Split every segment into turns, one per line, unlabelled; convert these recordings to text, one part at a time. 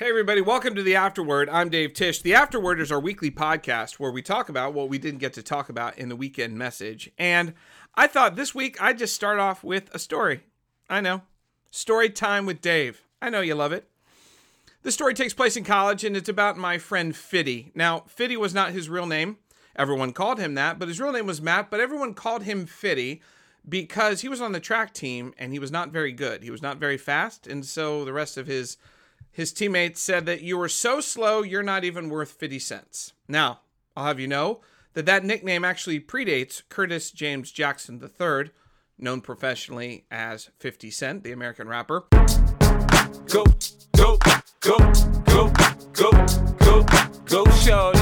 Hey, everybody, welcome to the Afterword. I'm Dave Tish. The Afterword is our weekly podcast where we talk about what we didn't get to talk about in the weekend message. And I thought this week I'd just start off with a story. I know. Story time with Dave. I know you love it. This story takes place in college and it's about my friend Fiddy. Now, Fiddy was not his real name. Everyone called him that, but his real name was Matt, but everyone called him Fiddy because he was on the track team and he was not very good. He was not very fast, and so the rest of his his teammates said that you were so slow, you're not even worth 50 cents. Now, I'll have you know that that nickname actually predates Curtis James Jackson III, known professionally as 50 Cent, the American rapper.
Go, go, go, go, go, go, go, shorty.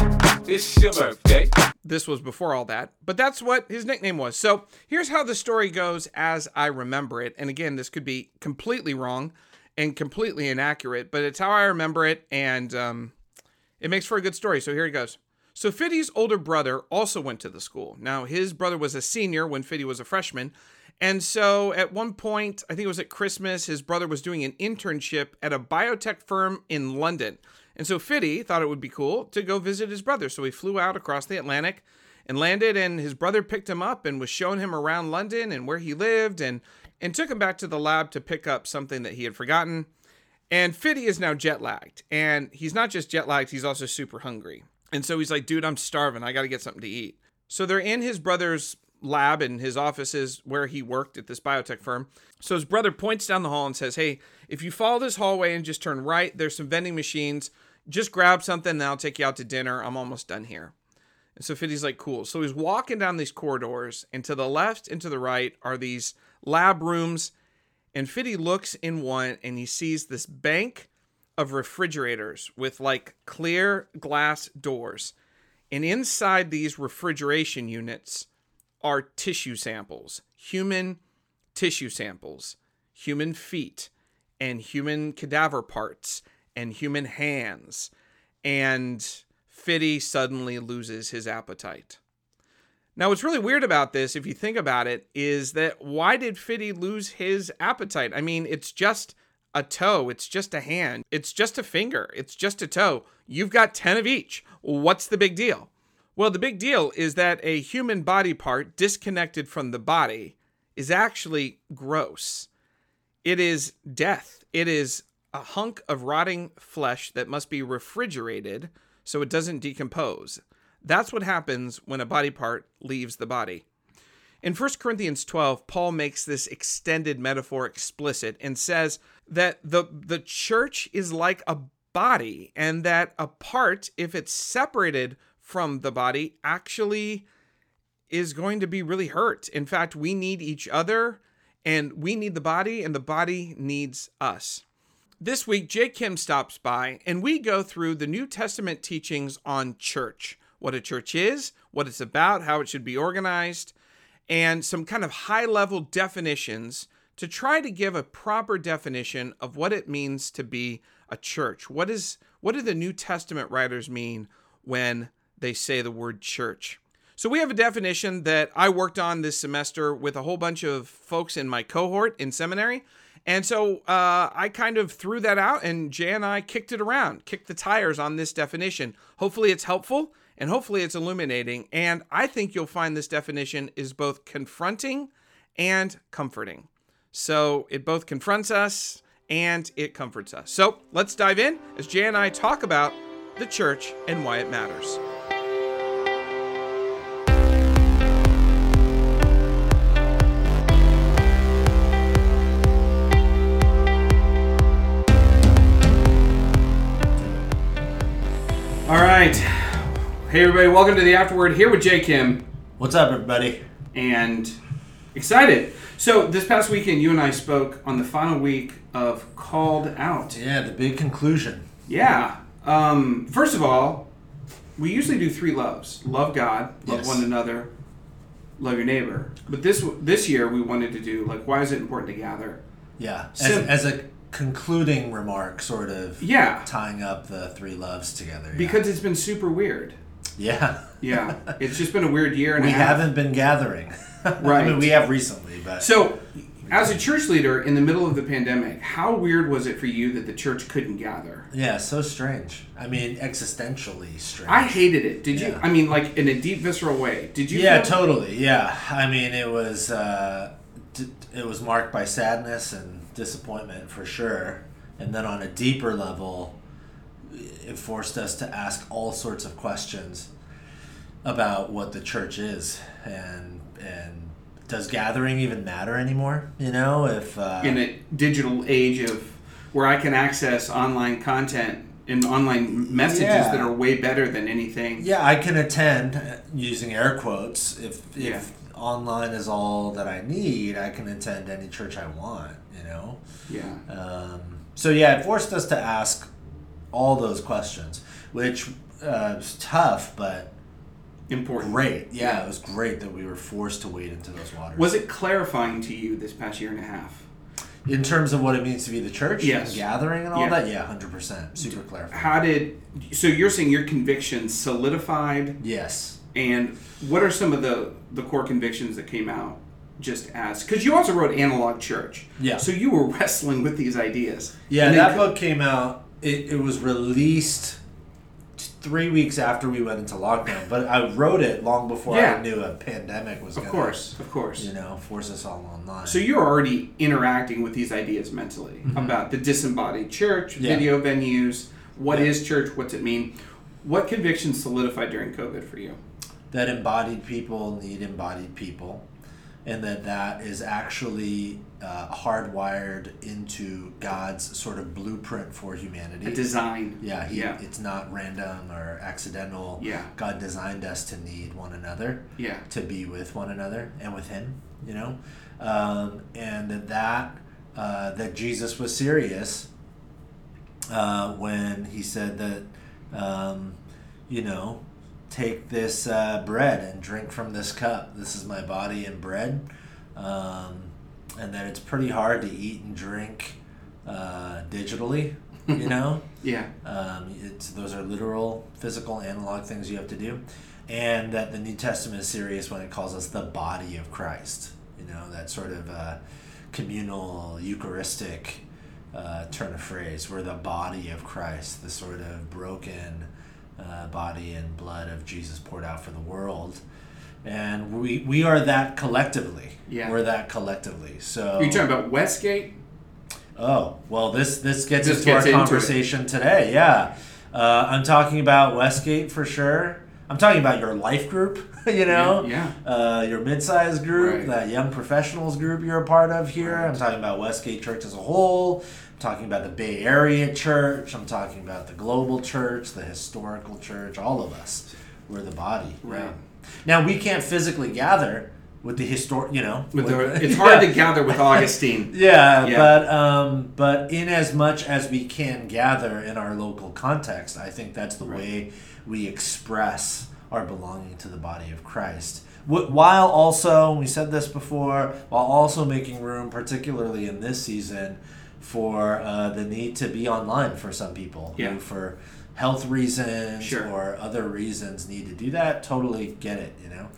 It's your birthday.
This was before all that, but that's what his nickname was. So here's how the story goes as I remember it. And again, this could be completely wrong and completely inaccurate, but it's how I remember it, and um, it makes for a good story. So here it goes. So Fiddy's older brother also went to the school. Now his brother was a senior when Fiddy was a freshman, and so at one point, I think it was at Christmas, his brother was doing an internship at a biotech firm in London. And so Fiddy thought it would be cool to go visit his brother. So he flew out across the Atlantic and landed, and his brother picked him up and was showing him around London and where he lived and and took him back to the lab to pick up something that he had forgotten. And Fiddy is now jet lagged. And he's not just jet lagged, he's also super hungry. And so he's like, dude, I'm starving. I got to get something to eat. So they're in his brother's lab and his offices where he worked at this biotech firm. So his brother points down the hall and says, Hey, if you follow this hallway and just turn right, there's some vending machines. Just grab something and I'll take you out to dinner. I'm almost done here. And so Fiddy's like, cool. So he's walking down these corridors, and to the left and to the right are these lab rooms. And Fiddy looks in one and he sees this bank of refrigerators with like clear glass doors. And inside these refrigeration units are tissue samples, human tissue samples, human feet, and human cadaver parts, and human hands. And Fiddy suddenly loses his appetite. Now, what's really weird about this, if you think about it, is that why did Fiddy lose his appetite? I mean, it's just a toe, it's just a hand, it's just a finger, it's just a toe. You've got 10 of each. What's the big deal? Well, the big deal is that a human body part disconnected from the body is actually gross. It is death. It is a hunk of rotting flesh that must be refrigerated so it doesn't decompose. That's what happens when a body part leaves the body. In 1 Corinthians 12, Paul makes this extended metaphor explicit and says that the, the church is like a body, and that a part, if it's separated from the body, actually is going to be really hurt. In fact, we need each other, and we need the body, and the body needs us. This week, Jay Kim stops by, and we go through the New Testament teachings on church what a church is, what it's about, how it should be organized, and some kind of high level definitions to try to give a proper definition of what it means to be a church. What is what do the New Testament writers mean when they say the word church? So we have a definition that I worked on this semester with a whole bunch of folks in my cohort in seminary. And so uh, I kind of threw that out, and Jay and I kicked it around, kicked the tires on this definition. Hopefully, it's helpful and hopefully, it's illuminating. And I think you'll find this definition is both confronting and comforting. So it both confronts us and it comforts us. So let's dive in as Jay and I talk about the church and why it matters. All right. Hey, everybody, welcome to the Afterword here with Jay Kim.
What's up, everybody?
And excited. So, this past weekend, you and I spoke on the final week of Called Out.
Yeah, the big conclusion.
Yeah. Um, first of all, we usually do three loves love God, love
Yes.
one another, love your neighbor. But this this year, we wanted to do, like, why is it important to gather?
Yeah, as,
Sim-
as a concluding remark, sort of.
Yeah.
Tying up the three loves together. yeah.
Because it's been super weird.
Yeah.
Yeah. it's just been a weird year and
we haven't been gathering.
Right.
I mean, we have recently, but.
So, As a church leader in the middle of the pandemic, how weird was it for you that the church couldn't gather?
Yeah, so strange. I mean, existentially strange.
I hated it. Did you?
Yeah.
I mean, like in a deep, visceral way. Did you?
yeah,
feel-
totally. Yeah, I mean, it was uh, d- it was marked by sadness and disappointment for sure, and then on a deeper level, it forced us to ask all sorts of questions about what the church is and and does gathering even matter anymore? You know, if uh,
in a digital age of where I can access online content and online messages
Yeah.
that are way better than anything.
Yeah, I can attend uh, using air quotes. If if
Yeah.
online is all that I need, I can attend any church I want. You know.
Yeah.
Um, so yeah, it forced us to ask all those questions, which uh, was tough, but
Important.
great. Yeah, it was great that we were forced to wade into those waters.
Was it clarifying to you this past year and a half?
in terms of what it means to be the church
Yes.
and gathering and all
Yeah.
that? Yeah, hundred percent. Super clarifying.
How did so you're saying your convictions solidified
yes.
and what are some of the the core convictions that came out just as because you also wrote analog church
Yeah.
so you were wrestling with these ideas
Yeah, that book came out. It, it was released three weeks after we went into lockdown, but I wrote it long before
Yeah.
I knew a pandemic was
of
going
course of course
you know, force us all online.
So you're already interacting with these ideas mentally about the disembodied church,
Mm-hmm. Yeah.
video venues, What is
Yeah.
church, what's it mean? What convictions solidified during COVID for you?
that embodied people need embodied people, and that that is actually uh, hardwired into God's sort of blueprint for humanity.
A design.
Yeah, he,
Yeah.
it's not random or accidental.
Yeah.
God designed us to need one another,
Yeah.
to be with one another and with Him, you know? Um, and that, that, uh, that Jesus was serious uh, when He said that, um, you know, take this uh, bread and drink from this cup. This is my body and bread. Um, and that it's pretty hard to eat and drink uh, digitally, you know?
Yeah.
Um, it's those are literal, physical, analog things you have to do, and that the New Testament is serious when it calls us the body of Christ. You know that sort of uh, communal, Eucharistic uh, turn of phrase. We're the body of Christ, the sort of broken uh, body and blood of Jesus poured out for the world, and we we are that collectively.
Yeah.
we're that collectively. So
You're talking about Westgate?
Oh well, this this gets
This
into
gets
our
into it.
conversation today. Yeah, uh, I'm talking about Westgate for sure. I'm talking about your life group. You know,
Yeah,
Uh, your mid-sized group,
Right.
that young professionals group you're a part of here.
Right.
I'm talking about Westgate Church as a whole. I'm talking about the Bay Area Church. I'm talking about the global church, the historical church. All of us, we're the body.
Right.
Now we can't physically gather with the historic. You know,
With the, it's hard
Yeah.
to gather with Augustine.
Yeah,
Yeah.
but um, but in as much as we can gather in our local context, I think that's the
Right.
way we express our belonging to the body of Christ. While also, we said this before, while also making room, particularly in this season, for uh, the need to be online for some people
Yeah.
who, for health reasons
Sure.
or other reasons, need to do that. Totally get it, you know.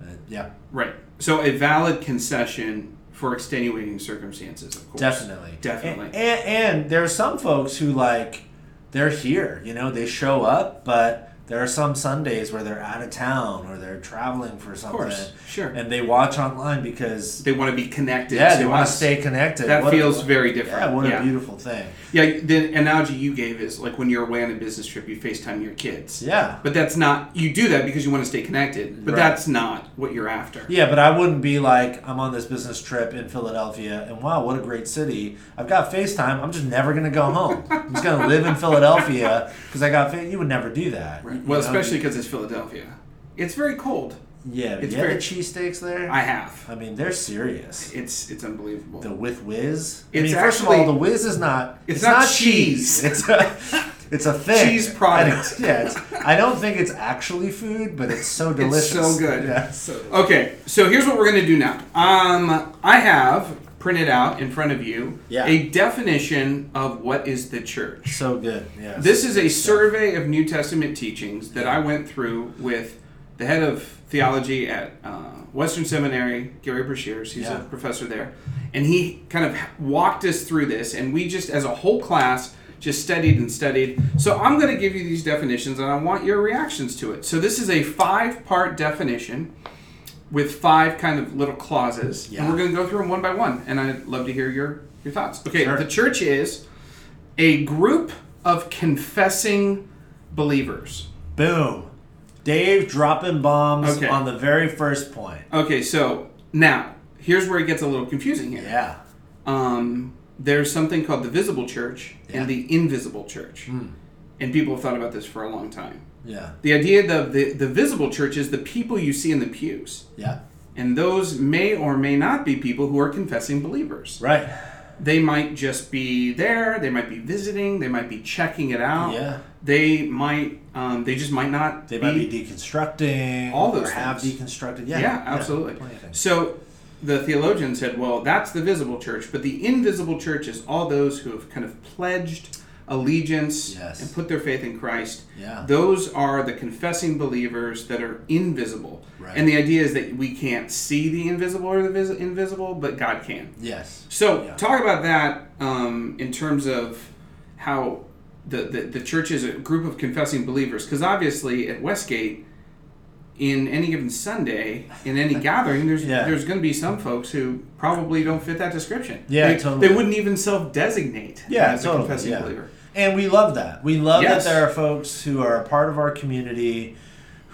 Uh, yeah,
Right. So a valid concession for extenuating circumstances, of course.
Definitely.
Definitely.
And, and, and there are some folks who like they're here, you know, they show up, but there are some Sundays where they're out of town or they're traveling for something.
Of course. Sure.
And they watch online because
They want to be connected.
yeah, they want to stay connected.
That
What a-
feels very different.
Yeah, what
Yeah.
a beautiful thing.
Yeah, the analogy you gave is like when you're away on a business trip, you FaceTime your kids.
Yeah.
But that's not, you do that because you want to stay connected, but
Right.
that's not what you're after.
Yeah, but I wouldn't be like, I'm on this business trip in Philadelphia, and wow, what a great city. I've got FaceTime. I'm just never going to go home. I'm just going to live in Philadelphia because I got Fa- You would never do that.
Right. Well,
know?
especially because it's Philadelphia. It's very cold.
Yeah,
it's very-
the cheesesteaks there?
I have.
I mean, they're serious.
It's it's unbelievable.
The with whiz. I
It's
mean, first
actually-
of all, the whiz is not.
It's not
cheese.
cheese.
It's a. It's a thing.
Cheese product.
I, yeah, it's, I don't think it's actually food, but it's so delicious.
It's so good.
Yeah, so
Okay, so here's what we're gonna do now. Um, I have printed out in front of you
Yeah.
a definition of what is the church.
so good. Yeah.
This is a survey of New Testament teachings that I went through with the head of theology at uh, Western Seminary, Gerry Breshears. He's
Yeah.
a professor there, and he kind of walked us through this, and we just, as a whole class, just studied and studied. So I'm going to give you these definitions, and I want your reactions to it. So this is a five-part definition with five kind of little clauses,
Yeah.
and we're going to go through them one by one, and I'd love to hear your your thoughts. Okay,
Sure.
the church is a group of confessing believers.
Boom. Dave dropping bombs
Okay.
on the very first point.
Okay, so now here's where it gets a little confusing here.
Yeah.
Um, there's something called the visible church
Yeah.
And the invisible church, and people have thought about this for a long time.
Yeah.
The idea of the the visible church is the people you see in the pews,
Yeah.
and those may or may not be people who are confessing believers.
Right.
They might just be there. They might be visiting. They might be checking it out.
Yeah.
They might. Um, they just might not.
They might be deconstructing.
All those
or have deconstructed. Yeah.
Yeah, absolutely.
things.
So the theologian said, well, that's the visible church, but the invisible church is all those who have kind of pledged allegiance
Yes.
and put their faith in Christ.
Yeah.
Those are the confessing believers that are invisible.
Right.
And the idea is that we can't see the invisible or the vis- invisible, but God can.
Yes.
So
Yeah.
talk about that um, in terms of how the, the, the church is a group of confessing believers. Because obviously at Westgate, in any given Sunday, in any gathering, there's
Yeah.
there's going to be some folks who probably don't fit that description.
Yeah,
they,
totally.
They wouldn't even self-designate
Yeah,
as
totally,
a confessing
yeah.
believer.
And we love that. We love
Yes.
that there are folks who are a part of our community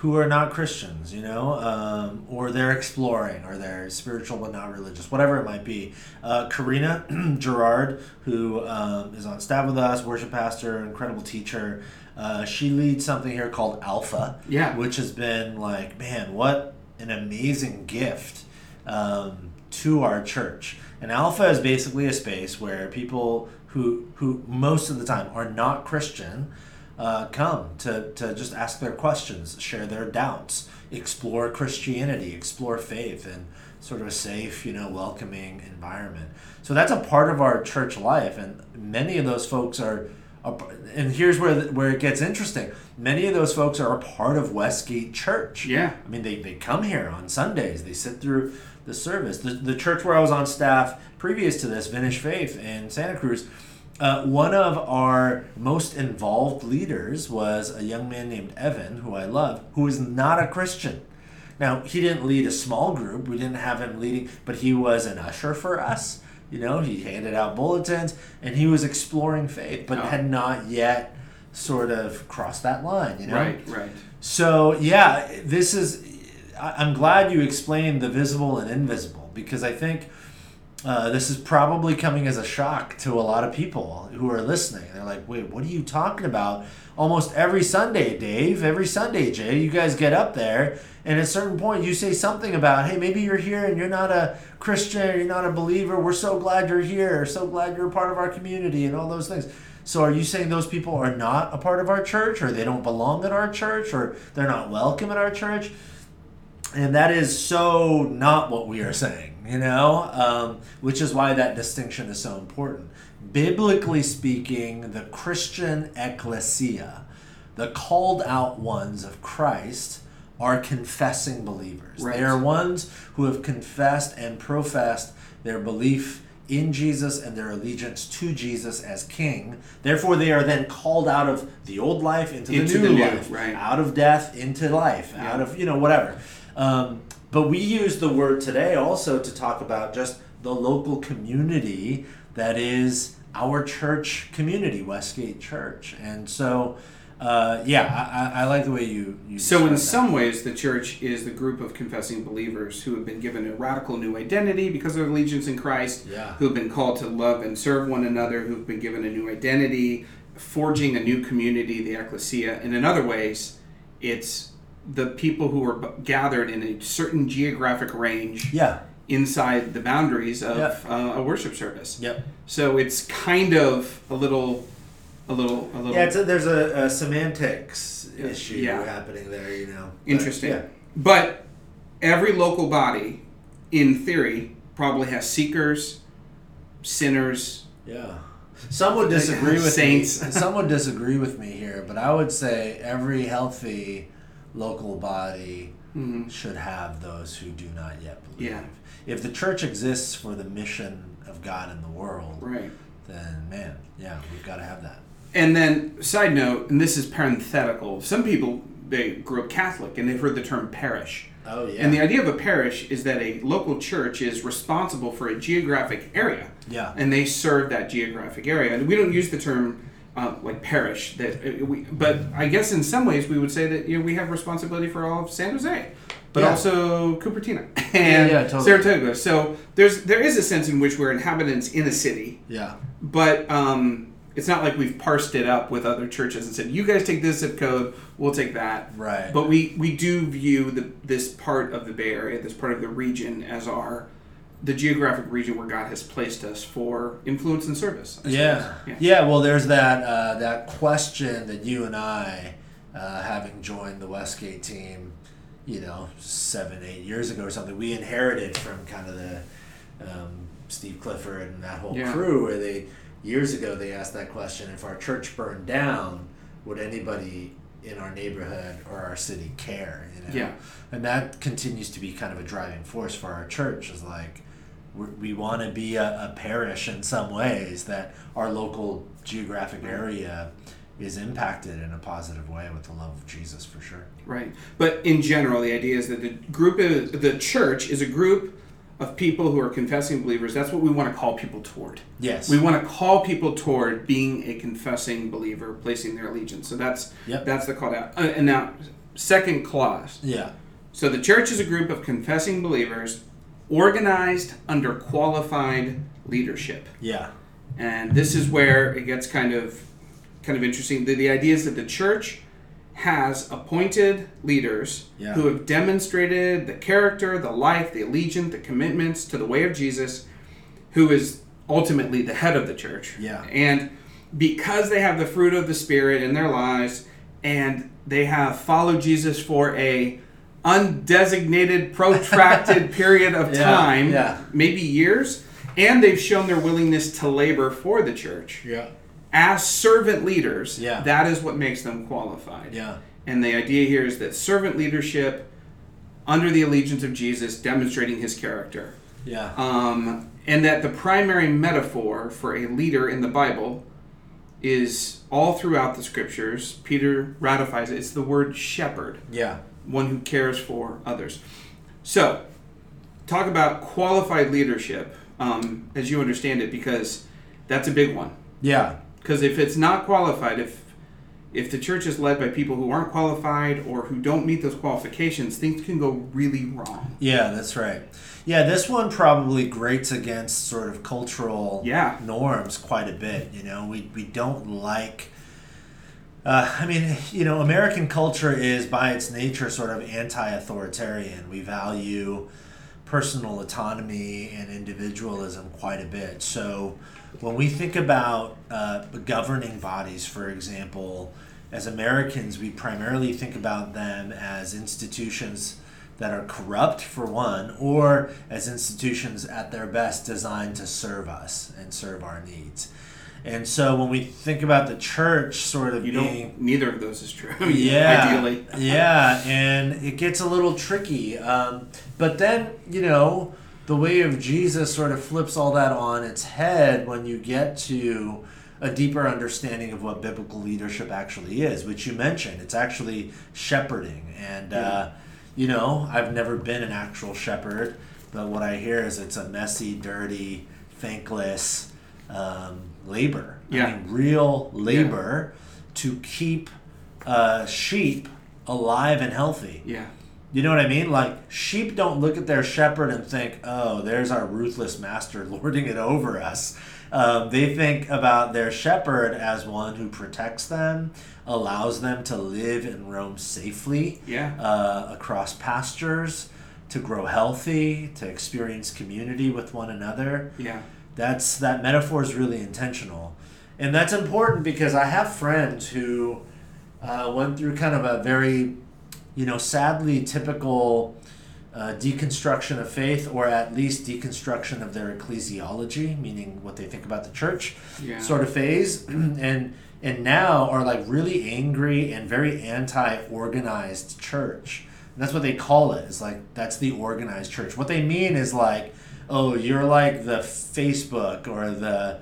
who are not Christians, you know, um, or they're exploring, or they're spiritual but not religious, whatever it might be. Uh, Karina Gerard, who um, is on staff with us, worship pastor, incredible teacher, uh, she leads something here called Alpha,
Yeah.
which has been like, man, what an amazing gift um, to our church. And Alpha is basically a space where people who who most of the time are not Christian uh, come to, to just ask their questions, share their doubts, explore Christianity, explore faith, and sort of a safe, you know, welcoming environment. So that's a part of our church life, and many of those folks are. are and here's where the, where it gets interesting. Many of those folks are a part of Westgate Church.
Yeah.
I mean, they, they come here on Sundays. They sit through the service. The, the church where I was on staff previous to this, Vintage Faith in Santa Cruz, uh, one of our most involved leaders was a young man named Evan, who I love, who is not a Christian. Now, he didn't lead a small group. We didn't have him leading, but he was an usher for us. You know, he handed out bulletins and he was exploring faith, but
Oh.
had not yet sort of crossed that line, you know?
Right, right.
So yeah, this is. I'm glad you explained the visible and invisible because I think uh, this is probably coming as a shock to a lot of people who are listening. They're like, "Wait, what are you talking about?" Almost every Sunday, Dave, every Sunday, Jay, you guys get up there, and at a certain point, you say something about, "Hey, maybe you're here and you're not a Christian, you're not a believer. We're so glad you're here. So glad you're a part of our community, and all those things." So are you saying those people are not a part of our church or they don't belong at our church or they're not welcome at our church? And that is so not what we are saying, you know, um, which is why that distinction is so important. Biblically speaking, the Christian ecclesia, the called out ones of Christ, are confessing believers.
Right.
They are ones who have confessed and professed their belief in Jesus and their allegiance to Jesus as King. Therefore, they are then called out of the old life into the,
Into
new,
the new,
life,
right.
out of death into life, out of, you know, whatever. Um, but we use the word today also to talk about just the local community that is our church community, Westgate Church. And so, uh, yeah, I, I, like the way you. you
So, in
that.
some ways, the church is the group of confessing believers who have been given a radical new identity because of allegiance in Christ,
Yeah.
who have been called to love and serve one another, who've been given a new identity, forging a new community, the ecclesia. And in other ways, it's the people who are gathered in a certain geographic range
Yeah.
inside the boundaries of uh, a worship service.
Yep.
So it's kind of a little, a little, a little.
Yeah, it's a, there's a, a semantics
Yeah.
issue
Yeah.
happening there, you know. But,
Interesting.
yeah.
But every local body, in theory, probably has seekers, sinners.
Yeah. Some would disagree with
Saints.
me. Some would disagree with me here, but I would say every healthy local body mm-hmm. should have those who do not yet believe.
Yeah.
If the church exists for the mission of God in the world,
Right.
then man, yeah, we've got to have that.
And then, side note, and this is parenthetical. Some people they grew up Catholic and they've heard the term parish.
Oh yeah.
And the idea of a parish is that a local church is responsible for a geographic area.
Yeah.
And they serve that geographic area. And we don't use the term uh, like parish. That uh, we, but I guess in some ways we would say that you know we have responsibility for all of San Jose, but
Yeah.
also Cupertino and
yeah, totally.
Saratoga. So there's there is a sense in which we're inhabitants in a city
yeah.
but um, it's not like we've parsed it up with other churches and said, "You guys take this zip code, we'll take that."
Right.
But we we do view the this part of the Bay Area, this part of the region, as our the geographic region where God has placed us for influence and service. I
Yeah. yeah, Well, there's that uh, that question that you and I, uh, having joined the Westgate team, you know, seven eight years ago or something, we inherited from kind of the um, Steve Clifford and that whole
Yeah.
crew, where they years ago they asked that question: If our church burned down, would anybody in our neighborhood or our city care? You know?
Yeah.
And that continues to be kind of a driving force for our church. Is like we we want to be a, a parish in some ways that our local geographic area is impacted in a positive way with the love of Jesus for sure.
Right. But in general, the idea is that the group is the church is a group of people who are confessing believers. That's what we want to call people toward.
Yes.
We want to call people toward being a confessing believer, placing their allegiance. So that's
Yep.
that's the call out. uh, and now second clause.
yeah.
So the church is a group of confessing believers organized under qualified leadership.
Yeah.
And this is where it gets kind of kind of interesting. The, the idea is that the church has appointed leaders
Yeah.
who have demonstrated the character, the life, the allegiance, the commitments to the way of Jesus, who is ultimately the head of the church.
Yeah.
And because they have the fruit of the Spirit in their lives and they have followed Jesus for a undesignated, protracted period of
Yeah,
time,
yeah.
maybe years, and they've shown their willingness to labor for the church
Yeah.
as servant leaders,
Yeah.
that is what makes them qualified.
Yeah.
And the idea here is that servant leadership under the allegiance of Jesus, demonstrating his character.
Yeah.
Um, and that the primary metaphor for a leader in the Bible is all throughout the scriptures. Peter ratifies it. It's the word shepherd,
yeah.
One who cares for others. So, talk about qualified leadership um, as you understand it, because that's a big one.
Yeah.
Because if it's not qualified, if if the church is led by people who aren't qualified or who don't meet those qualifications, things can go really wrong.
Yeah, that's right. Yeah, this one probably grates against sort of cultural
Yeah.
norms quite a bit. You know, we, we don't like. Uh, I mean, you know, American culture is by its nature sort of anti authoritarian. We value personal autonomy and individualism quite a bit. So when we think about uh, governing bodies, for example, as Americans, we primarily think about them as institutions that are corrupt, for one, or as institutions at their best designed to serve us and serve our needs. And so when we think about the church sort of
You
being.
Neither of those is true.
yeah,
Ideally.
yeah, and it gets a little tricky. Um, but then you know, the way of Jesus sort of flips all that on its head when you get to a deeper understanding of what biblical leadership actually is, which you mentioned. It's actually shepherding, and uh, you know, I've never been an actual shepherd, but what I hear is it's a messy, dirty, thankless um, labor.
Yeah.
I mean, real labor to keep uh, sheep alive and healthy.
Yeah.
You know what I mean? Like sheep don't look at their shepherd and think, "Oh, there's our ruthless master lording it over us." Um, they think about their shepherd as one who protects them, allows them to live and roam safely
Yeah.
uh, across pastures, to grow healthy, to experience community with one another
Yeah.
That's that metaphor is really intentional and that's important because i have friends who uh, went through kind of a very you know sadly typical uh, deconstruction of faith or at least deconstruction of their ecclesiology meaning what they think about the church
Yeah.
sort of phase and and now are like really angry and very anti-organized church And that's what they call it. It's like that's the organized church. What they mean is like, oh, you're like the Facebook or the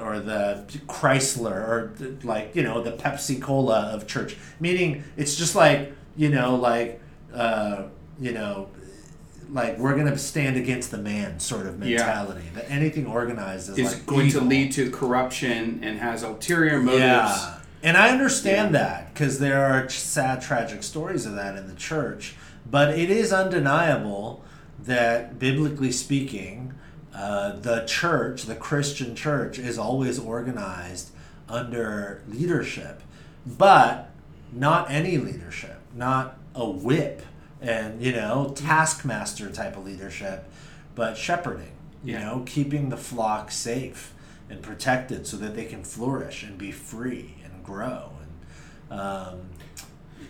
or the Chrysler or the, like you know the Pepsi Cola of church. Meaning it's just like you know like uh, you know like we're gonna stand against the man sort of
Yeah.
mentality. That anything organized is,
is
like
going to lead to corruption and has ulterior motives.
Yeah. And I understand
Yeah.
that because there are sad, tragic stories of that in the church. But it is undeniable that, biblically speaking, uh, the church, the Christian church, is always organized under leadership. But not any leadership, not a whip and, you know, taskmaster type of leadership, but shepherding, you
Yeah.
know, keeping the flock safe and protected so that they can flourish and be free and grow. And um,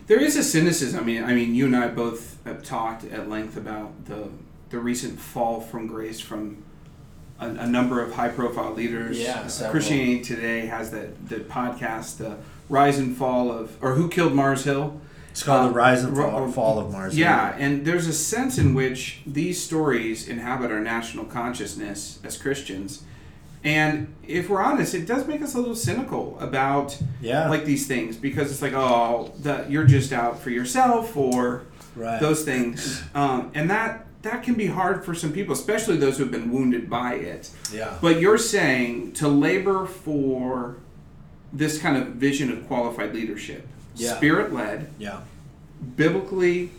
There is a cynicism. I mean, I mean, you and I both have talked at length about the the recent fall from grace from a, a number of high profile leaders.
Yeah,
Uh. Christianity Today has that the podcast, the rise and fall of, or who killed Mars Hill.
it's called
Uh,
the rise and
ro-
fall, fall of Mars. Hill.
Yeah, and there's a sense in which these stories inhabit our national consciousness as Christians. And if we're honest, it does make us a little cynical about
Yeah.
like these things because it's like, oh, that you're just out for yourself or
Right.
those things, um, and that that can be hard for some people, especially those who've been wounded by it.
Yeah.
But you're saying to labor for this kind of vision of qualified leadership,
Yeah.
spirit led,
Yeah.
biblically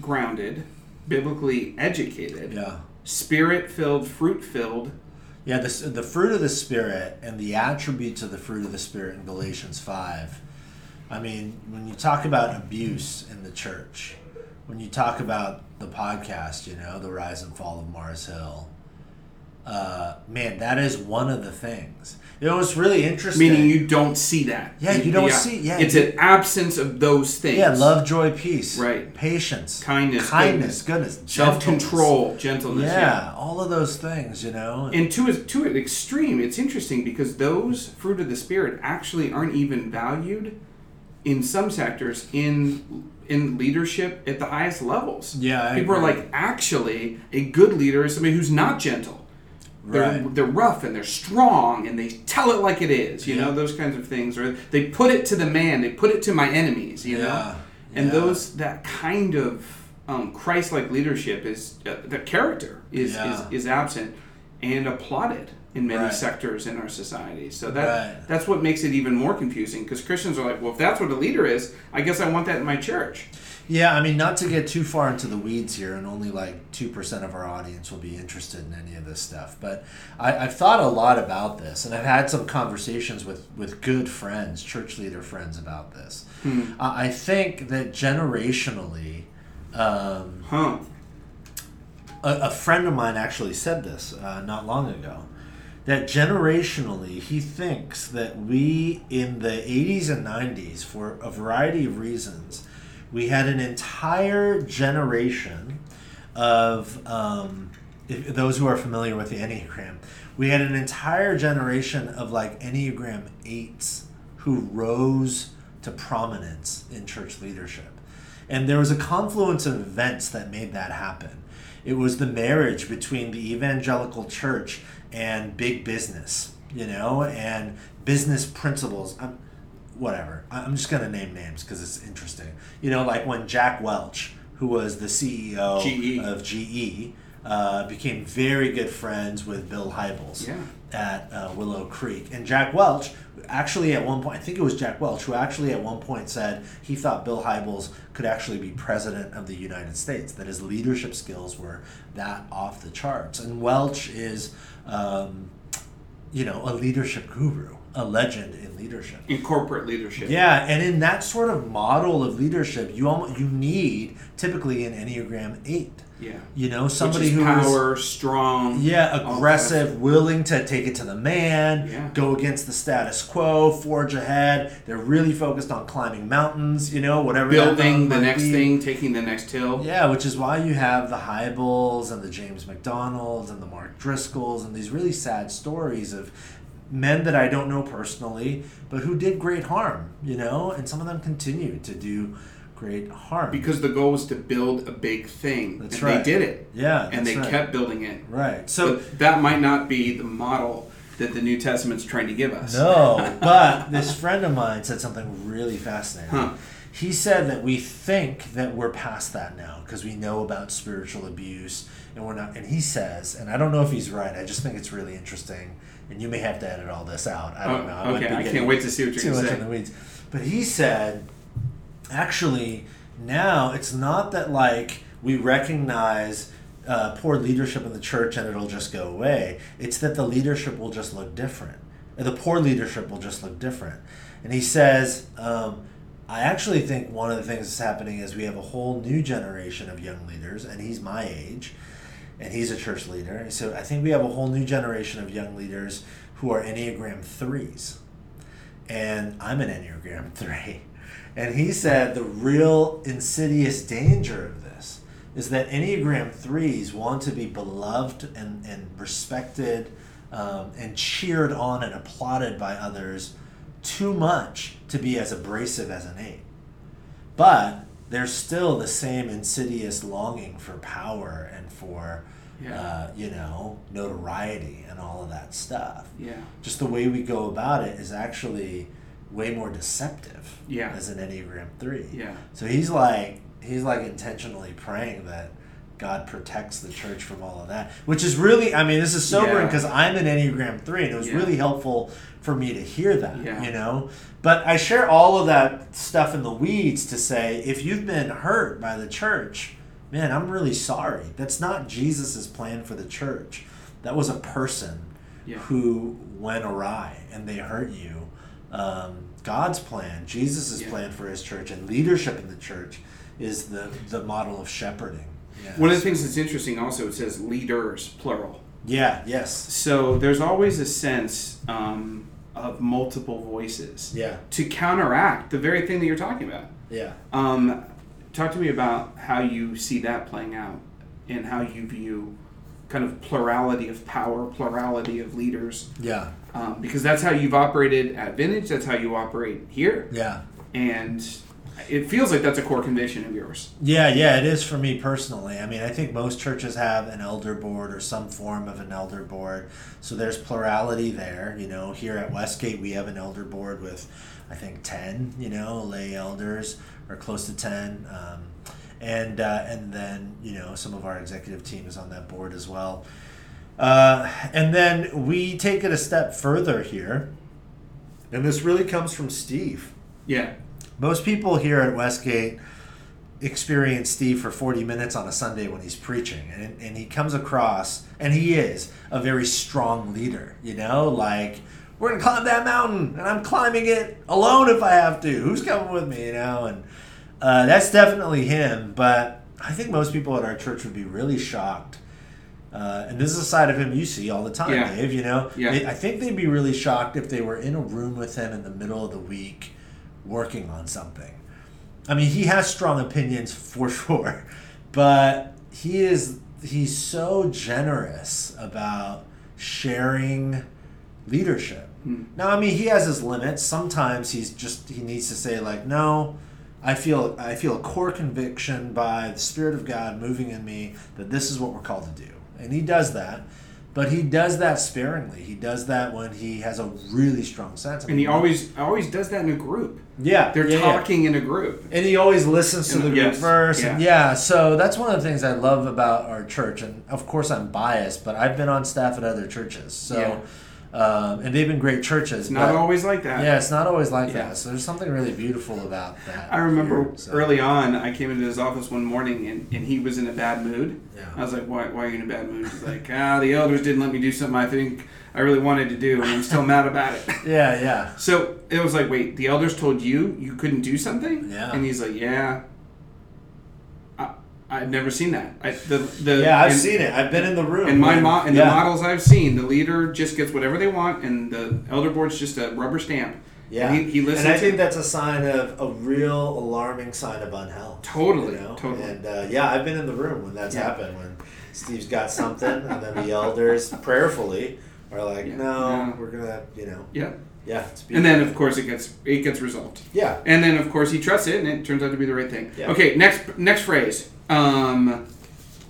grounded, biblically educated,
Yeah.
spirit filled, fruit filled.
Yeah, the, the fruit of the Spirit and the attributes of the fruit of the Spirit in Galatians 5. I mean, when you talk about abuse in the church, when you talk about the podcast, you know, the rise and fall of Mars Hill, uh, man, that is one of the things. You know, it's really interesting.
Meaning you don't see that.
Yeah, you don't see- yeah,
it's
you-
an absence of those things.
yeah, love, joy, peace,
Right.
patience,
Kindness,
kindness, goodness,
self
gentleness.
control, gentleness.
Yeah, all of those things, you know.
And to a, to an extreme, it's interesting because those fruit of the spirit actually aren't even valued in some sectors in in leadership at the highest levels.
Yeah,
people are like, actually, a good leader is somebody who's not gentle. They're, they're rough and they're strong and they tell it like it is, you know, those kinds of things. Or they put it to the man, they put it to my enemies, you know. And
yeah.
those that kind of um, Christ-like leadership is uh, the character is,
Yeah.
is is absent and applauded in many
Right.
sectors in our society. So that
Right.
that's what makes it even more confusing because Christians are like, well, if that's what a leader is, I guess I want that in my church.
Yeah, I mean, not to get too far into the weeds here, and only like 2% of our audience will be interested in any of this stuff, but I, I've thought a lot about this, and I've had some conversations with, with good friends, church leader friends, about this. I I think that generationally, um,
Huh.
A, a friend of mine actually said this uh, not long ago that generationally he thinks that we in the 80s and 90s for a variety of reasons we had an entire generation of um, if, those who are familiar with the enneagram we had an entire generation of like enneagram 8s who rose to prominence in church leadership. And there was a confluence of events that made that happen it was the marriage between the evangelical church and big business, you know, and business principles. I'm, whatever. I'm just going to name names because it's interesting. You know, like when Jack Welch, who was the CEO
GE.
of GE, uh, became very good friends with Bill Hybels
Yeah.
At uh, Willow Creek. And Jack Welch, actually at one point, I think it was Jack Welch, who actually at one point said he thought Bill Hybels could actually be president of the United States, that his leadership skills were that off the charts. And Welch is, um, you know, a leadership guru, a legend in leadership.
In corporate leadership.
Yeah, and in that sort of model of leadership, you almost, you need typically an Enneagram 8.
Yeah.
You know, somebody who is
power, strong.
yeah, aggressive, willing to take it to the man,
Yeah.
go against the status quo, forge ahead. They're really focused on climbing mountains, you know, whatever.
Building the next
be.
thing, taking the next hill.
Yeah, which is why you have the Hybels and the James MacDonalds and the Mark Driscolls and these really sad stories of men that I don't know personally, but who did great harm, you know, and some of them continue to do great harm.
because the goal was to build a big thing.
That's
and
right.
They did it.
Yeah,
And they
right.
kept building it.
right. So
But that might not be the model that the New Testament's trying to give us.
No, but this friend of mine said something really fascinating.
Huh.
He said that we think that we're past that now because we know about spiritual abuse and we're not. And he says, and I don't know if he's right. I just think it's really interesting. And you may have to edit all this out. I don't
Oh,
know. I
okay, I can't wait to see what you're
too
gonna
much
say.
in the weeds. But he said, actually, now it's not that like we recognize uh, poor leadership in the church and it'll just go away. It's that the leadership will just look different. Or the poor leadership will just look different. And he says, um, I actually think one of the things that's happening is we have a whole new generation of young leaders, and he's my age, and he's a church leader. So I think we have a whole new generation of young leaders who are Enneagram threes and I'm an Enneagram 3. And he said the real insidious danger of this is that Enneagram 3s want to be beloved and, and respected um, and cheered on and applauded by others too much to be as abrasive as an 8. But there's still the same insidious longing for power and for,
Yeah.
uh, you know, notoriety and all of that stuff
Yeah.
just the way we go about it is actually way more deceptive
Yeah.
as an enneagram 3
Yeah.
so he's like he's like intentionally praying that god protects the church from all of that which is really i mean this is sobering
Yeah.
because i'm an enneagram 3 and it was
Yeah.
really helpful for me to hear that
Yeah.
you know but i share all of that stuff in the weeds to say if you've been hurt by the church man i'm really sorry that's not jesus' plan for the church that was a person
Yeah.
who went awry and they hurt you. Um, God's plan, Jesus'
Yeah.
plan for his church and leadership in the church is the, the model of shepherding. Yes.
One of the things that's interesting also, it says leaders, plural.
Yeah, yes.
So there's always a sense um, of multiple voices
Yeah,
to counteract the very thing that you're talking about.
yeah.
Um, talk to me about how you see that playing out and how you view kind of plurality of power, plurality of leaders,
Yeah,
um, because that's how you've operated at Vintage. That's how you operate here,
yeah.
and it feels like that's a core conviction of yours.
Yeah, yeah, it is for me personally. I mean, I think most churches have an elder board or some form of an elder board. So there's plurality there. You know, here at Westgate, we have an elder board with, I think, 10, you know, lay elders or close to 10. Um, and, uh, and then, you know, some of our executive team is on that board as well. Uh, and then we take it a step further here. And this really comes from Steve.
Yeah,
Most people here at Westgate experience Steve for 40 minutes on a Sunday when he's preaching. And, and he comes across, and he is a very strong leader, you know? Like, we're going to climb that mountain, and I'm climbing it alone if I have to. Who's coming with me, you know? And uh, that's definitely him. But I think most people at our church would be really shocked. Uh, and this is a side of him you see all the time,
Yeah.
Dave. You know,
Yeah.
They- I think they'd be really shocked if they were in a room with him in the middle of the week, working on something. I mean, he has strong opinions for sure, but he is he's so generous about sharing leadership. Now, I mean, he has his limits. Sometimes he's just he needs to say like, "No, I feel I feel a core conviction by the Spirit of God moving in me that this is what we're called to do," and he does that. But he does that sparingly. He does that when he has a really strong sense.
And he always always does that in a group.
yeah,
They're
yeah, yeah.
talking in a group.
And he always listens to the
And-
group
yes,
verse. And
yeah.
yeah, so that's one of the things I love about our church. And of course, I'm biased, but I've been on staff at other churches. So, um, and they've been great churches.
It's not
but-
always like that.
Yeah, it's not always like
Yeah.
that. So there's something really beautiful about that.
I remember
here, so.
early on, I came into his office one morning and, and he was in a bad mood.
Yeah.
I was like, why, why are you in a bad mood? He's like, ah, the elders didn't let me do something I think I really wanted to do, and I'm still mad about it.
Yeah, yeah.
So it was like, wait, the elders told you you couldn't do something?
Yeah.
And he's like, yeah. I've never seen that. I, the, the,
Yeah, I've
and-
seen it. I've been in the room.
And my mo- and
yeah.
the models I've seen, the leader just gets whatever they want, and the elder board's just a rubber stamp.
Yeah,
And he, he listens.
and I think that's a sign of a real alarming sign of unhealth.
Totally,
you know?
totally.
And uh, yeah, I've been in the room when that's
Yeah.
happened. When Steve's got something, and then the elders prayerfully are like,
Yeah.
"No, we're gonna, you know,
yeah.
Yeah. It's
And then of course it gets it gets resolved.
yeah.
And then of course he trusts it, and it turns out to be the right thing.
Yeah.
Okay, next next phrase. Um,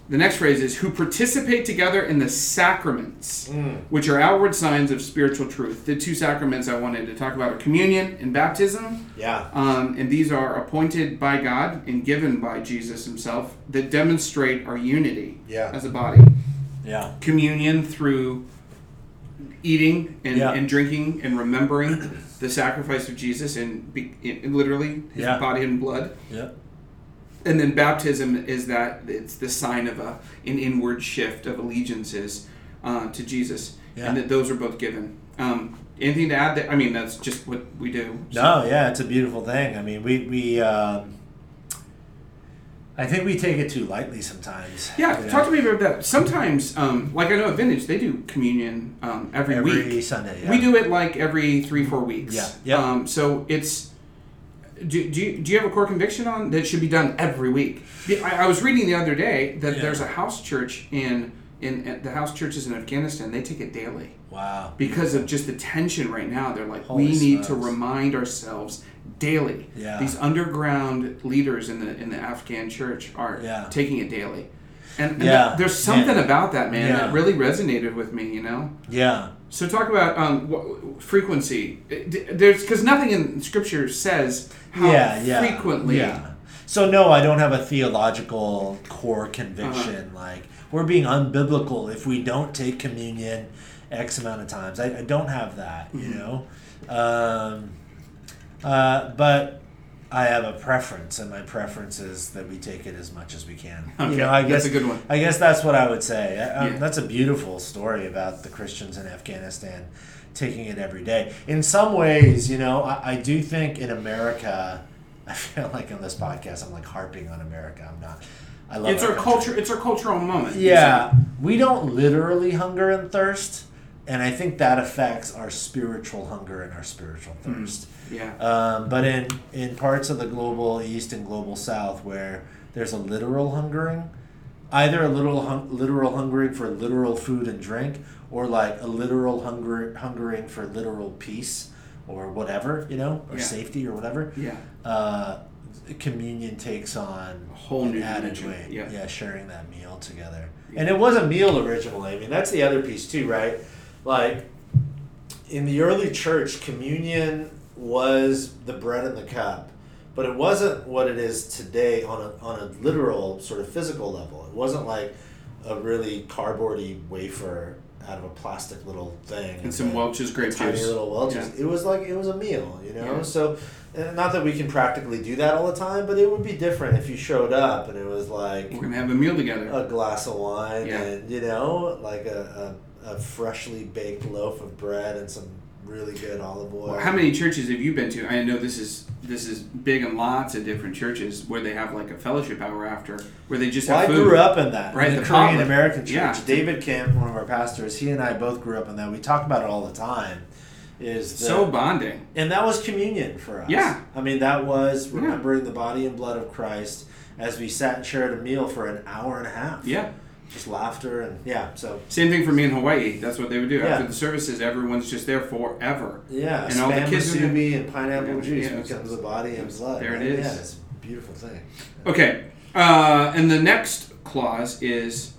the next phrase is who participate together in the sacraments,
Mm.
which are outward signs of spiritual truth. The two sacraments I wanted to talk about are communion and baptism.
Yeah.
Um, and these are appointed by God and given by Jesus himself that demonstrate our unity
Yeah.
as a body.
Yeah.
Communion through eating and,
Yeah.
and drinking and remembering the sacrifice of Jesus and be, in, literally his
Yeah.
body and blood.
Yeah.
And then baptism is that it's the sign of a an inward shift of allegiances uh, to Jesus,
Yeah.
and that those are both given. Um, anything to add? That I mean, that's just what we do. So-
No, yeah, it's a beautiful thing. I mean, we we um, I think we take it too lightly sometimes.
Yeah, talk
know?
to me about that. Sometimes, um, like I know at Vintage, they do communion um, every,
every
week.
Sunday. Yeah.
We do it like every three, four weeks.
Yeah, yeah.
Um, so it's. Do, do, you, do you have a core conviction on that should be done every week? I, I was reading the other day that
Yeah.
there's a house church in in the house churches in Afghanistan. They take it daily
Wow.
because of just the tension right now. They're like,
Holy
we need to remind ourselves daily.
Yeah.
These underground leaders in the in the Afghan church are
Yeah.
taking it daily. And, and
Yeah.
th- there's something
Man.
about that, man,
Yeah.
that really resonated with me, you know?
Yeah.
So talk about um, wh- frequency. There's because nothing in scripture says how
yeah. Yeah.
frequently.
Yeah. So no, I don't have a theological core conviction.
Uh-huh.
Like we're being unbiblical if we don't take communion X amount of times. I, I don't have that. You
Mm-hmm.
know. Um, uh, but I have a preference, and my preference is that we take it as much as we can.
Okay,
you know, I
that's
guess
a good one.
I guess that's what I would say. Um,
Yeah.
That's a beautiful story about the Christians in Afghanistan taking it every day. In some ways, you know, I, I do think in America, I feel like on this podcast, I'm like harping on America. I'm not. I love
It's our
country.
culture. It's our cultural moment.
Yeah, we don't literally hunger and thirst, and I think that affects our spiritual hunger and our spiritual
Hmm.
thirst.
Yeah.
Um, but in in parts of the global east and global south where there's a literal hungering, either a little hung, literal hungering for literal food and drink, or like a literal hunger hungering for literal peace or whatever, you know, or
Yeah.
safety or whatever.
Yeah.
Uh, communion takes on
A whole new
added weight.
Yeah.
yeah, sharing that meal together. And it was a meal originally. I mean, that's the other piece too, right? Like in the early church, communion was the bread and the cup, but it wasn't what it is today on a on a literal sort of physical level. It wasn't like a really cardboardy wafer out of a plastic little thing
And some Welch's grape
tiny
juice.
little Welch's.
Yeah.
It was like it was a meal, you know.
Yeah.
So, not that we can practically do that all the time, but it would be different if you showed up and it was like
We're gonna have a meal together.
a glass of wine
Yeah.
and you know, like a, a, a freshly baked loaf of bread and some really good olive oil.
Well, how many churches have you been to? I know this is this is big in lots of different churches where they have like a fellowship hour after, where they just
Well, I
have food.
grew up in that.
Right,
in the,
the
Korean. American church.
Yeah.
David Camp, one of our pastors, he and I both grew up in that. We talk about it all the time. Is the,
So bonding.
And that was communion for us.
Yeah.
I mean, that was
Yeah.
remembering the body and blood of Christ as we sat and shared a meal for an hour and a half.
Yeah.
Just laughter and, yeah, so,
Same thing for me in Hawaii. That's what they would do.
Yeah.
After the services, everyone's just there forever.
yeah.
And all the kids are
musubi and pineapple
Yeah,
juice
yeah,
becomes the body and blood.
there it is.
Yeah, it's a beautiful thing.
Okay. Uh, and the next clause is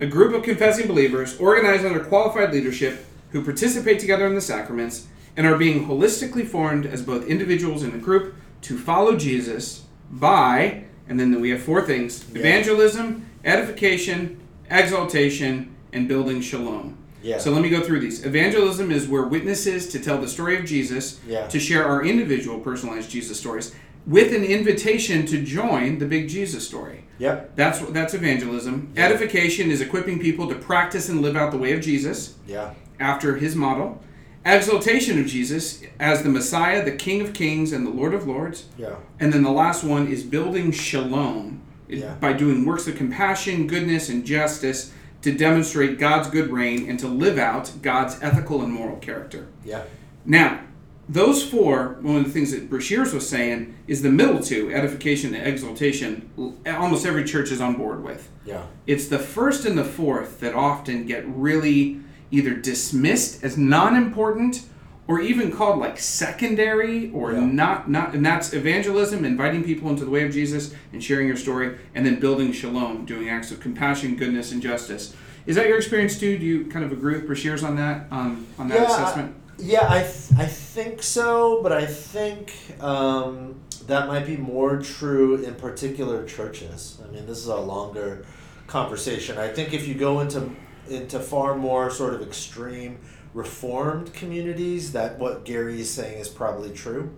a group of confessing believers organized under qualified leadership who participate together in the sacraments and are being holistically formed as both individuals and a group to follow Jesus by, and then we have four things evangelism, edification, exaltation, and building shalom.
Yeah.
So let me go through these. Evangelism is where witnesses to tell the story of Jesus,
Yeah.
to share our individual personalized Jesus stories, with an invitation to join the big Jesus story.
Yep.
That's that's evangelism.
Yeah.
Edification is equipping people to practice and live out the way of Jesus
Yeah.
after his model. Exaltation of Jesus as the Messiah, the King of Kings, and the Lord of Lords.
Yeah.
And then the last one is building shalom
Yeah.
by doing works of compassion, goodness, and justice to demonstrate God's good reign and to live out God's ethical and moral character.
Yeah.
Now, those four, one of the things that Breshears was saying is the middle two, edification and exaltation, almost every church is on board with.
Yeah.
It's the first and the fourth that often get really either dismissed as non important or even called like secondary or
Yeah.
not not and that's evangelism inviting people into the way of jesus and sharing your story and then building shalom doing acts of compassion goodness and justice is that your experience too do you kind of agree with Breshears on that um, on that
Yeah,
assessment
Yeah, I, th- I think so, but I think um, that might be more true in particular churches. I mean, this is a longer conversation. I think if you go into into far more sort of extreme reformed communities, that what Gary is saying is probably true,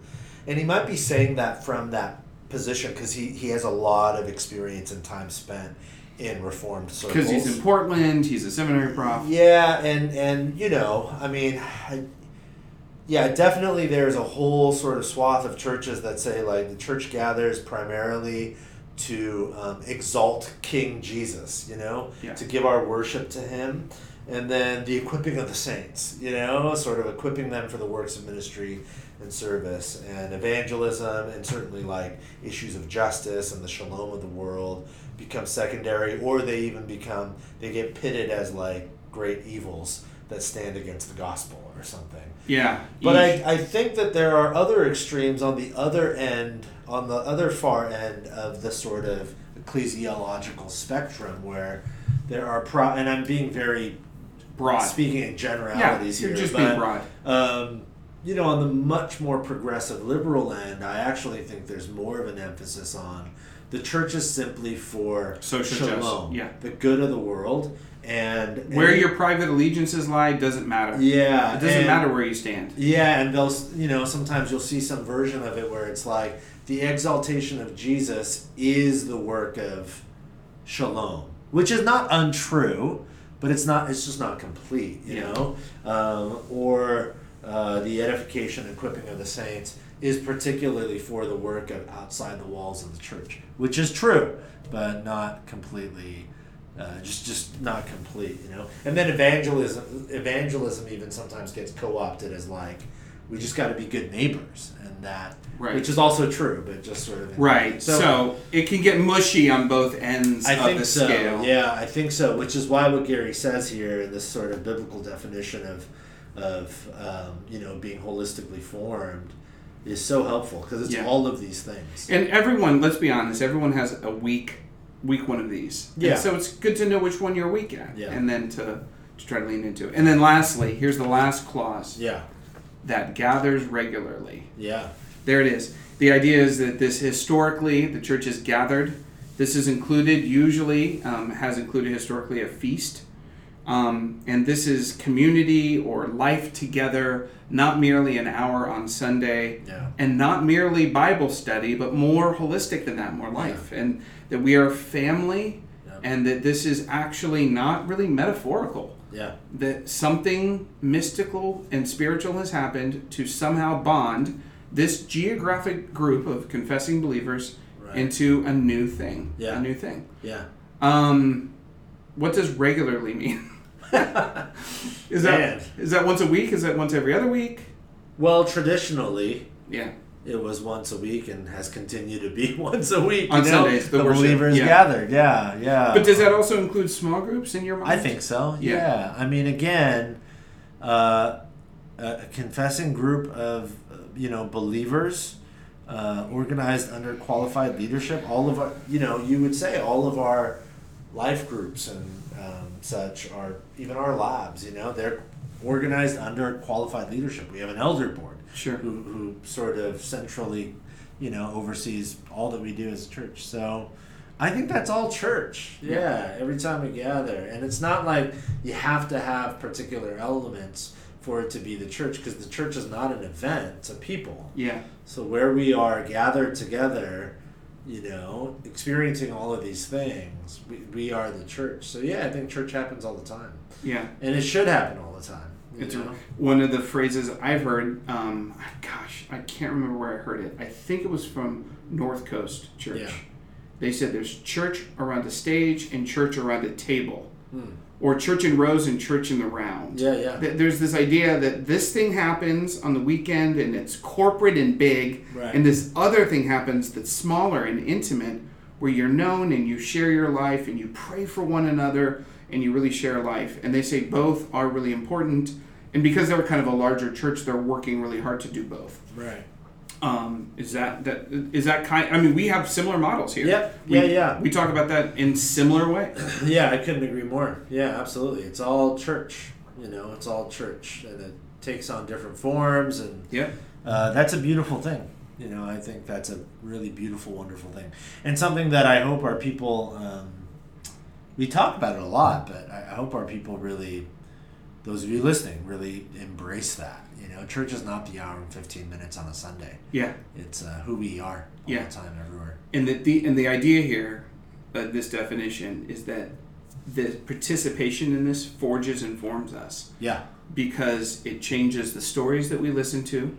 and he might be saying that from that position because he, he has a lot of experience and time spent in reformed circles.
because he's in portland he's a seminary prof
Yeah, and and you know, I mean, I, yeah, definitely. There's a whole sort of swath of churches that say like the church gathers primarily to um, exalt King Jesus, you know,
Yeah.
to give our worship to Him, and then the equipping of the saints, you know, sort of equipping them for the works of ministry and service and evangelism, and certainly like issues of justice and the shalom of the world become secondary, or they even become they get pitted as like great evils that stand against the gospel or something.
yeah
But. I, I think that there are other extremes on the other end, on the other far end of the sort of ecclesiological spectrum where there are pro, and I'm being very
broad.
Speaking in generalities
you're
here,
just
but,
being broad.
um, you know, on the much more progressive liberal end, I actually think there's more of an emphasis on the church is simply for
Social
shalom,
justice, yeah.
the good of the world, and
where
and-
your private allegiances lie doesn't matter.
Yeah,
it doesn't
and-
matter where you stand.
Yeah, and they'll you know sometimes you'll see some version of it where it's like the exaltation of Jesus is the work of shalom, which is not untrue, but it's not it's just not complete, you
Yeah.
know, um, or uh, the edification and equipping of the saints is particularly for the work of outside the walls of the church, which is true, but not completely. Uh, just, just not complete, you know. And then evangelism, evangelism even sometimes gets co-opted as like, we just got to be good neighbors, and that,
Right.
which is also true, but just sort of
right so, it can get mushy on both ends
I
of
think
the
so.
scale
Yeah, I think so. Which is why what Gary says here in this sort of biblical definition of, of um, you know, being holistically formed, is so helpful because it's
Yeah.
all of these things.
And everyone, let's be honest, everyone has a week, week one of these. And
Yeah.
so it's good to know which one you're weak at,
Yeah.
and then to, to try to lean into. It. And then lastly, here's the last clause
Yeah,
that gathers regularly.
yeah,
There it is. The idea is that this historically, the church is gathered. This is included, usually, um, has included historically a feast. Um, and this is community or life together, not merely an hour on Sunday,
yeah,
and not merely Bible study, but more holistic than that, more life. And that we are family,
Yeah.
and that this is actually not really metaphorical
yeah,
that something mystical and spiritual has happened to somehow bond this geographic group of confessing believers
Right.
into a new thing.
Yeah.
A new thing.
yeah.
Um, what does regularly mean? is that is that once a week? Is that once every other week?
Well, traditionally,
Yeah.
It was once a week and has continued to be once a week.
On
you know?
Sundays, the
the, believers
yeah.
gathered. Yeah, yeah.
But does that also include small groups in your mind?
I think so.
Yeah.
Yeah. I mean, again, uh, a confessing group of you know believers uh, organized under qualified leadership. All of our, you know, you would say all of our life groups and um, such are even our labs. You know, they're organized under qualified leadership. We have an elder board
Sure.
who, who sort of centrally, you know, oversees all that we do as a church. So I think that's all church. Yeah, every time we gather. And it's not like you have to have particular elements for it to be the church because the church is not an event, it's a people.
Yeah.
So where we are gathered together, you know, experiencing all of these things, we, we are the church. So yeah, I think church happens all the time.
Yeah.
And it should happen all the time.
It's
know?
one of the phrases I've heard. Um, gosh, I can't remember where I heard it. I think it was from North Coast Church.
Yeah.
They said there's church around the stage and church around the table,
Hmm.
or church in rows and church in the round.
Yeah, yeah.
There's this idea that this thing happens on the weekend and it's corporate and big,
Right.
and this other thing happens that's smaller and intimate, where you're known and you share your life and you pray for one another and you really share life. And they say both are really important, and because they're kind of a larger church, they're working really hard to do both.
Right.
Um, is that that is that kind? I mean, we have similar models here.
Yep.
We,
Yeah, yeah.
We talk about that in similar way.
Yeah, I couldn't agree more. Yeah, absolutely. It's all church. You know, it's all church, and it takes on different forms, and
Yeah.
uh, that's a beautiful thing. You know, I think that's a really beautiful, wonderful thing, and something that I hope our people. Um, we talk about it a lot, but I I hope our people really, those of you listening, really embrace that. You know, church is not the hour and fifteen minutes on a Sunday.
Yeah.
It's uh, who we are all
Yeah.
the time, everywhere.
And the, the and the idea here, uh, this definition is that the participation in this forges and forms us
Yeah.
because it changes the stories that we listen to.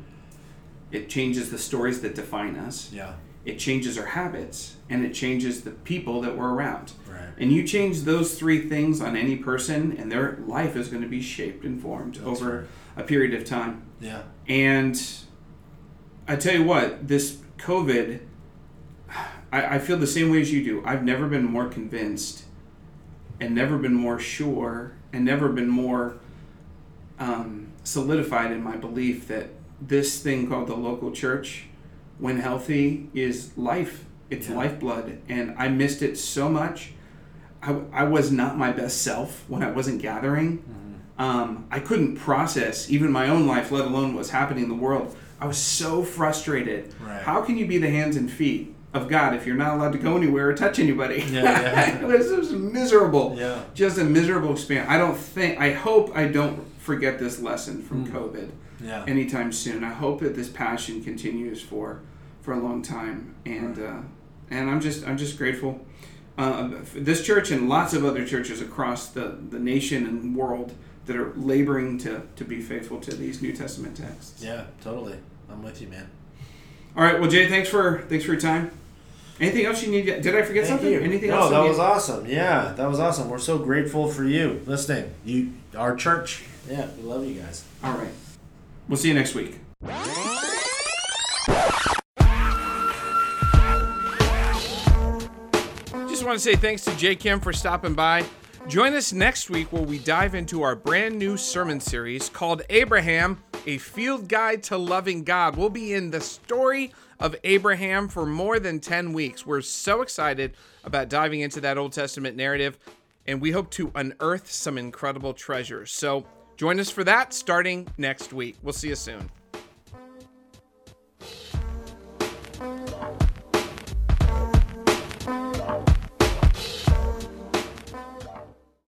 It changes the stories that define us.
Yeah.
It changes our habits and it changes the people that we're around.
Right.
And you change those three things on any person, and their life is going to be shaped and formed
That's
over
right.
a period of time.
Yeah.
And I tell you what, this COVID, I, I feel the same way as you do. I've never been more convinced and never been more sure and never been more um, solidified in my belief that this thing called the local church, when healthy, is life. It's
Yeah.
lifeblood. And I missed it so much. I, I was not my best self when I wasn't gathering. Um, I couldn't process even my own life, let alone what's happening in the world. I was so frustrated.
Right.
How can you be the hands and feet of God if you're not allowed to go anywhere or touch anybody?
Yeah, yeah.
it, was, it was miserable.
Yeah.
Just a miserable experience. I don't think, I hope I don't forget this lesson from
Mm.
COVID
Yeah.
anytime soon. I hope that this passion continues for for a long time, and uh, and I'm just I'm just grateful. Uh, this church and lots of other churches across the, the nation and world that are laboring to, to be faithful to these New Testament texts.
Yeah, totally. I'm with you, man.
All right, well, Jay, thanks for thanks for your time. Anything else you need? Did I forget
Thank
something?
you.
Anything
no,
else?
that
you
was
need-
awesome. Yeah, that was awesome. We're so grateful for you listening. You, our church. Yeah, we love you guys.
All right, we'll see you next week.
Just want to say thanks to Jay Kim for stopping by. Join us next week where we dive into our brand new sermon series called Abraham, a field guide to loving God. We'll be in the story of Abraham for more than 10 weeks. We're so excited about diving into that Old Testament narrative, and we hope to unearth some incredible treasures. So join us for that starting next week. We'll see you soon.